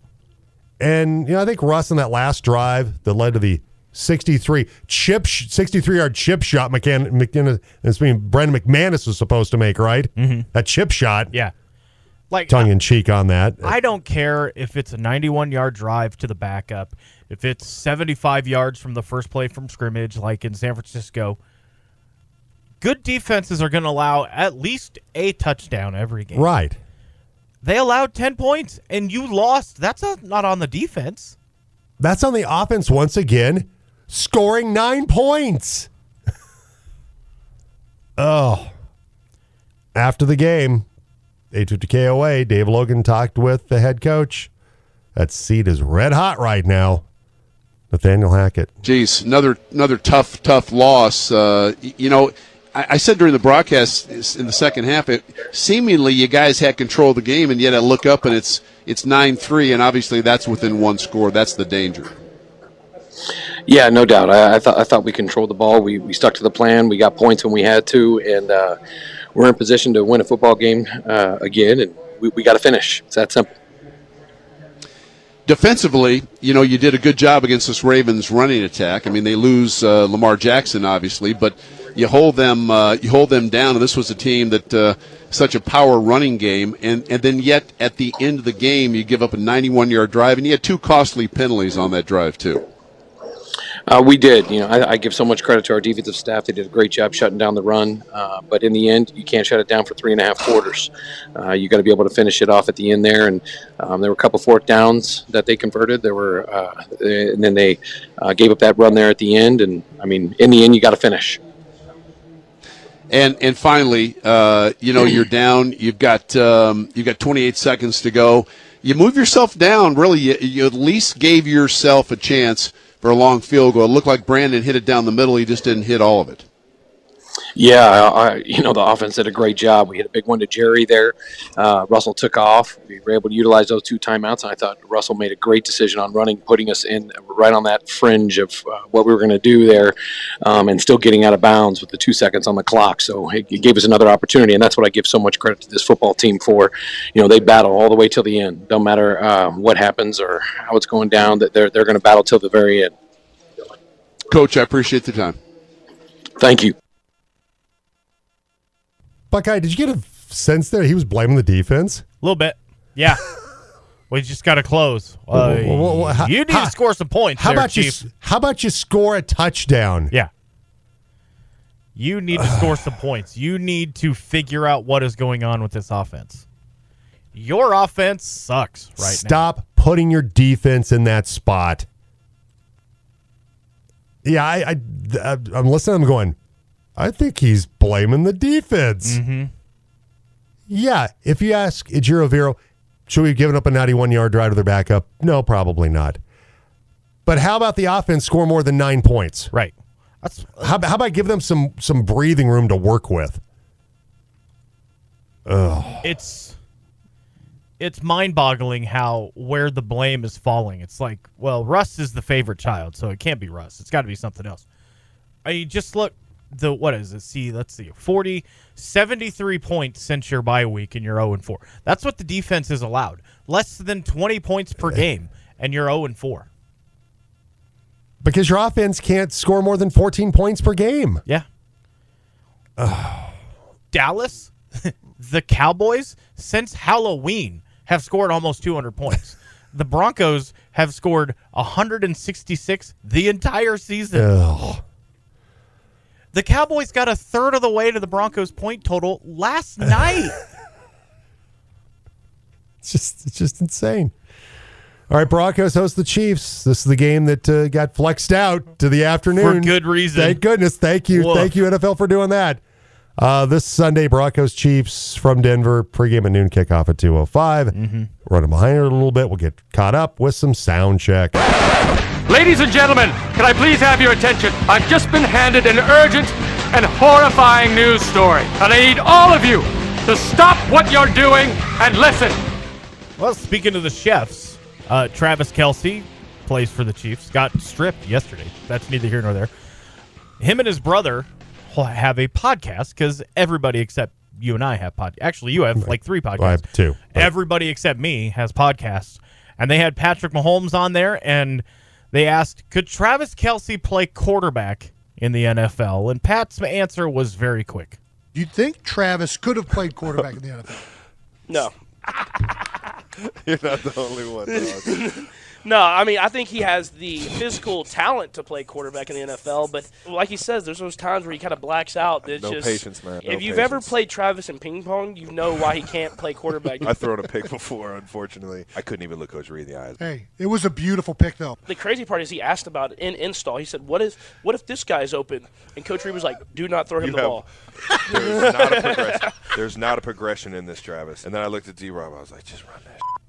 And you know, I think Russ on that last drive that led to the 63 chip, 63 yard chip shot. McCann, McKinnon, it's being Brendan McManus was supposed to make right. Mm-hmm. That chip shot, Yeah, like tongue in cheek on that. I don't care if it's a 91 yard drive to the backup, if it's 75 yards from the first play from scrimmage, like in San Francisco. Good defenses are going to allow at least a touchdown every game. right. They allowed 10 points and you lost. That's not, not on the defense. That's on the offense once again, scoring nine points. oh. After the game, 850 KOA, Dave Logan talked with the head coach. That seat is red hot right now. Nathaniel Hackett. Jeez, another another tough tough loss. Uh, you know, I, I said during the broadcast in the second half, it seemingly you guys had control of the game, and yet I look up and it's it's nine three, and obviously that's within one score. That's the danger. Yeah, no doubt. I, I thought I thought we controlled the ball. We, we stuck to the plan. We got points when we had to, and uh, we're in position to win a football game uh, again. And we, we got to finish. It's that simple. Defensively, you know, you did a good job against this Ravens running attack. I mean, they lose uh, Lamar Jackson, obviously, but you hold them uh, you hold them down. And this was a team that uh, such a power running game, and and then yet at the end of the game, you give up a 91 yard drive, and you had two costly penalties on that drive too. Uh, we did. You know, I, I, give so much credit to our defensive staff. They did a great job shutting down the run. Uh, but in the end, you can't shut it down for three and a half quarters. Uh, you got to be able to finish it off at the end there. And um, there were a couple fourth downs that they converted. There were, uh, and then they uh, gave up that run there at the end. And I mean, in the end, you got to finish. And and finally, uh, you know, you're down. You've got um, you've got 28 seconds to go. You move yourself down. Really, you, you at least gave yourself a chance for a long field goal. It looked like Brandon hit it down the middle. He just didn't hit all of it. Yeah, I, you know the offense did a great job. We hit a big one to Jerry there. Uh, Russell took off. We were able to utilize those two timeouts, and I thought Russell made a great decision on running, putting us in right on that fringe of uh, what we were going to do there, um, and still getting out of bounds with the two seconds on the clock. So it, it, gave us another opportunity, and that's what I give so much credit to this football team for. You know, they battle all the way till the end. Don't matter uh, what happens or how it's going down. That they're they're going to battle till the very end. Coach, I appreciate the time. Thank you. Buckeye, did you get a sense there he was blaming the defense? A little bit. Yeah. we just got to close. Uh, how, you need how, to score some points. How there, about Chief. you? How about you score a touchdown? Yeah. You need to score some points. You need to figure out what is going on with this offense. Your offense sucks right Stop now. putting your defense in that spot. Yeah, I, I, I'm listening. I'm going. I think he's blaming the defense. Mm-hmm. Yeah, if you ask Ejiro Evero, should we have given up a 91 yard drive to their backup? No, probably not. But how about the offense score more than nine points? Right. That's, how, how about give them some some breathing room to work with? Ugh. It's it's mind-boggling how where the blame is falling. It's like, well, Russ is the favorite child, so it can't be Russ. It's got to be something else. I mean, just look the what is it? See, let's see. 40 73 points since your bye week and you're 0 and 4. That's what the defense is allowed. Less than 20 points per game and you're 0 and 4. Because your offense can't score more than 14 points per game. Yeah. Dallas, the Cowboys since Halloween have scored almost 200 points. the Broncos have scored 166 the entire season. Ugh. The Cowboys got a third of the way to the Broncos' point total last night. it's just it's just insane. All right, Broncos host the Chiefs. This is the game that uh, got flexed out to the afternoon for good reason. Thank goodness. Thank you. Woof. Thank you NFL for doing that. Uh, this Sunday, Broncos Chiefs from Denver, pregame at noon, kickoff at 205. Mm-hmm. Running behind it a little bit. We'll get caught up with some sound check. Ladies and gentlemen, can I please have your attention? I've just been handed an urgent and horrifying news story, and I need all of you to stop what you're doing and listen. Well, speaking of the chefs, uh, Travis Kelce plays for the Chiefs. Got stripped yesterday. That's neither here nor there. Him and his brother have a podcast because everybody except you and I have pod. Actually, you have like three podcasts. Well, I have two. But. Everybody except me has podcasts, and they had Patrick Mahomes on there, and they asked, "Could Travis Kelce play quarterback in the NFL?" And Pat's answer was very quick. Do You think Travis could have played quarterback in the NFL? No. You're not the only one. No, I mean I think he has the physical talent to play quarterback in the NFL, but like he says, there's those times where he kind of blacks out. That no just, patience, man. No if you've patience. ever played Travis in ping pong, you know why he can't play quarterback. I've thrown a pick before. Unfortunately, I couldn't even look Coach Reed in the eyes. Hey, it was a beautiful pick though. The crazy part is he asked about it in install. He said, "What if what if this guy's open?" And Coach Reed was like, "Do not throw him You the have- ball." There's not a progression. There's not a progression in this, Travis. And then I looked at D Rob. I was like, just run that.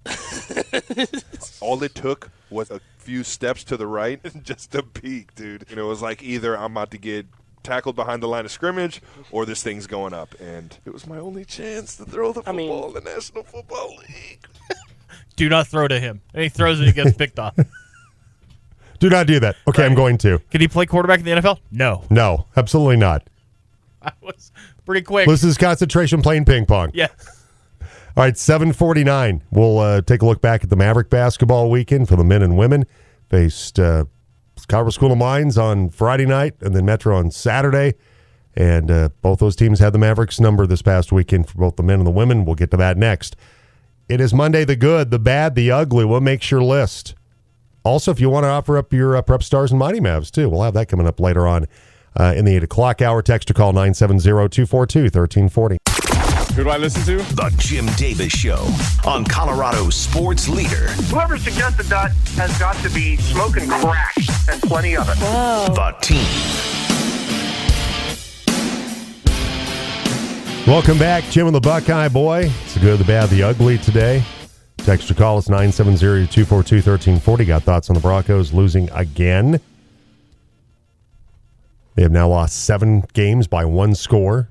All it took was a few steps to the right just a peek, dude. And it was like either I'm about to get tackled behind the line of scrimmage, or this thing's going up. And it was my only chance to throw the football mean- in the National Football League. Do not throw to him. And he throws it, he gets picked off. Do not do that. Okay, I'm going to. Can he play quarterback in the NFL? No. No, absolutely not. I was pretty quick. This is concentration playing ping pong. Yeah. All right, 749. We'll uh, take a look back at the Maverick basketball weekend for the men and women. Faced uh, School of Mines on Friday night and then Metro on Saturday. And uh, both those teams had the Mavericks number this past weekend for both the men and the women. We'll get to that next. It is Monday the good, the bad, the ugly. What makes your list? Also, if you want to offer up your uh, Prep Stars and Mighty Mavs, too, we'll have that coming up later on uh, in the 8 o'clock hour. Text or call 970 242 1340. Who do I listen to? The Jim Davis Show on Colorado Sports Leader. Whoever suggested that has got to be smoking crack and plenty of it. The team. Welcome back, Jim and the Buckeye Boy. It's the good, the bad, the ugly today. Text or call us 970 242 1340. Got thoughts on the Broncos losing again? They have now lost seven games by one score,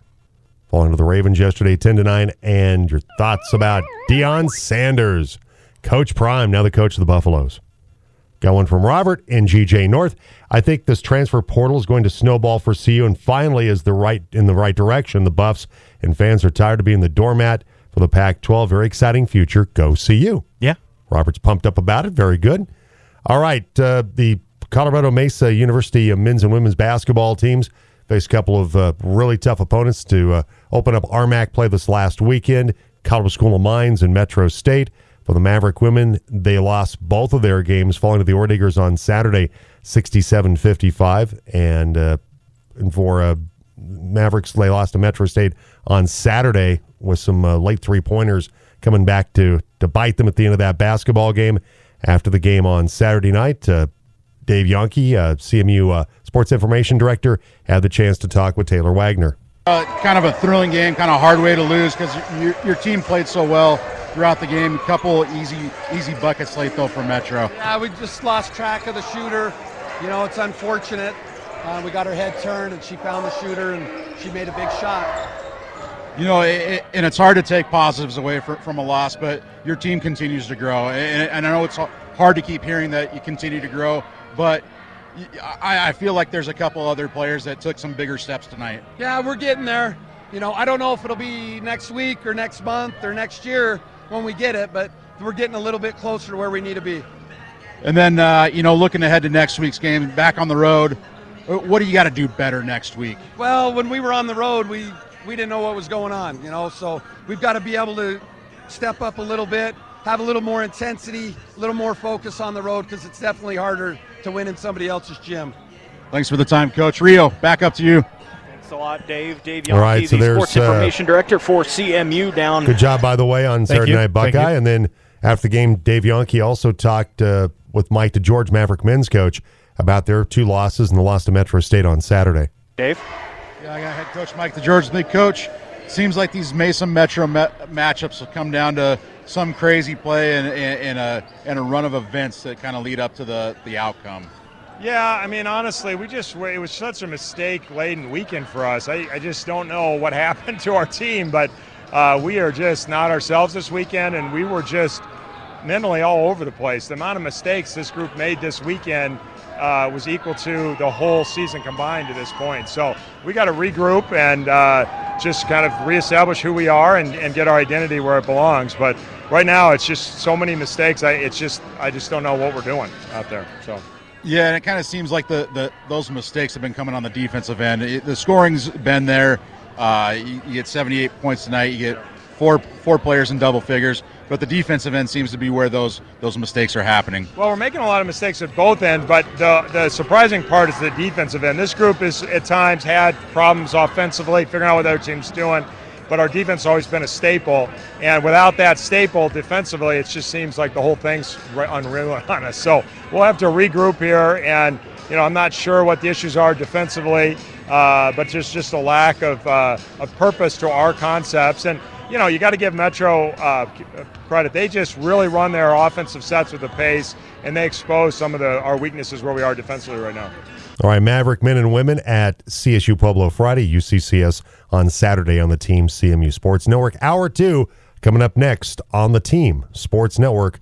falling to the Ravens yesterday 10 to 9. And your thoughts about Deion Sanders, Coach Prime, now the coach of the Buffaloes. Got one from Robert and GJ North. I think this transfer portal is going to snowball for CU and finally is the right in the right direction. The Buffs and fans are tired of being the doormat for the Pac-12. Very exciting future. Go CU. Yeah. Robert's pumped up about it. Very good. All right. Uh, the Colorado Mesa University men's and women's basketball teams face a couple of uh, really tough opponents to uh, open up RMAC play this last weekend. Colorado School of Mines and Metro State. For the Maverick women, they lost both of their games, falling to the Orediggers on Saturday, 67 55. And, uh, and for uh, Mavericks, they lost to Metro State on Saturday with some uh, late three pointers coming back to, to bite them at the end of that basketball game. After the game on Saturday night, uh, Dave Yonke, uh, CMU uh, Sports Information Director, had the chance to talk with Taylor Wagner. Uh, kind of a thrilling game, kind of hard way to lose because your, your team played so well throughout the game. A couple easy easy buckets late though for Metro. Yeah, we just lost track of the shooter. You know, it's unfortunate. Uh, we got her head turned, and she found the shooter, and she made a big shot. You know, it, and it's hard to take positives away from, from a loss, but your team continues to grow. And, and I know it's hard to keep hearing that you continue to grow, but I, I feel like there's a couple other players that took some bigger steps tonight. Yeah, we're getting there. You know, I don't know if it'll be next week or next month or next year when we get it, but we're getting a little bit closer to where we need to be. And then, uh, you know, looking ahead to next week's game, back on the road, what do you got to do better next week? Well, when we were on the road, we we didn't know what was going on, you know. So we've got to be able to step up a little bit, have a little more intensity, a little more focus on the road because it's definitely harder to win in somebody else's gym. Thanks for the time, Coach. Rio, back up to you. Thanks a lot, Dave. Dave All Yonke, right, so the Sports uh, Information Director for CMU down. Good job, by the way, on Thank Saturday you. Night Buckeye. And then after the game, Dave Yonke also talked uh, with Mike DeGeorge, Maverick men's coach, about their two losses and the loss to Metro State on Saturday. Dave? Yeah, I got head coach Mike DeGeorge, the big coach. Seems like these Mason Metro ma- matchups will come down to some crazy play and, a and a run of events that kind of lead up to the the outcome. Yeah, I mean, honestly, we just it was such a mistake-laden weekend for us. I, I just don't know what happened to our team, but uh, we are just not ourselves this weekend, and we were just mentally all over the place. The amount of mistakes this group made this weekend uh, was equal to the whole season combined to this point. So we got to regroup and uh, just kind of reestablish who we are and, and get our identity where it belongs. But right now, it's just so many mistakes. I, it's just I just don't know what we're doing out there. So. Yeah, and it kind of seems like the, the those mistakes have been coming on the defensive end. It- the scoring's been there. Uh, you, you get 78 points tonight. You get four four players in double figures, but the defensive end seems to be where those those mistakes are happening. Well, we're making a lot of mistakes at both ends, but the, the surprising part is the defensive end. This group has at times had problems offensively, figuring out what their team's doing, but our defense has always been a staple. And without that staple defensively, it just seems like the whole thing's re- unreal on us. So we'll have to regroup here, and you know I'm not sure what the issues are defensively, uh, but just just a lack of uh, of purpose to our concepts and. You know, you got to give Metro uh, credit. They just really run their offensive sets with the pace, and they expose some of the our weaknesses where we are defensively right now. All right, Maverick men and women at CSU Pueblo Friday, UCCS on Saturday on the Team CMU Sports Network. Hour two coming up next on the Team Sports Network.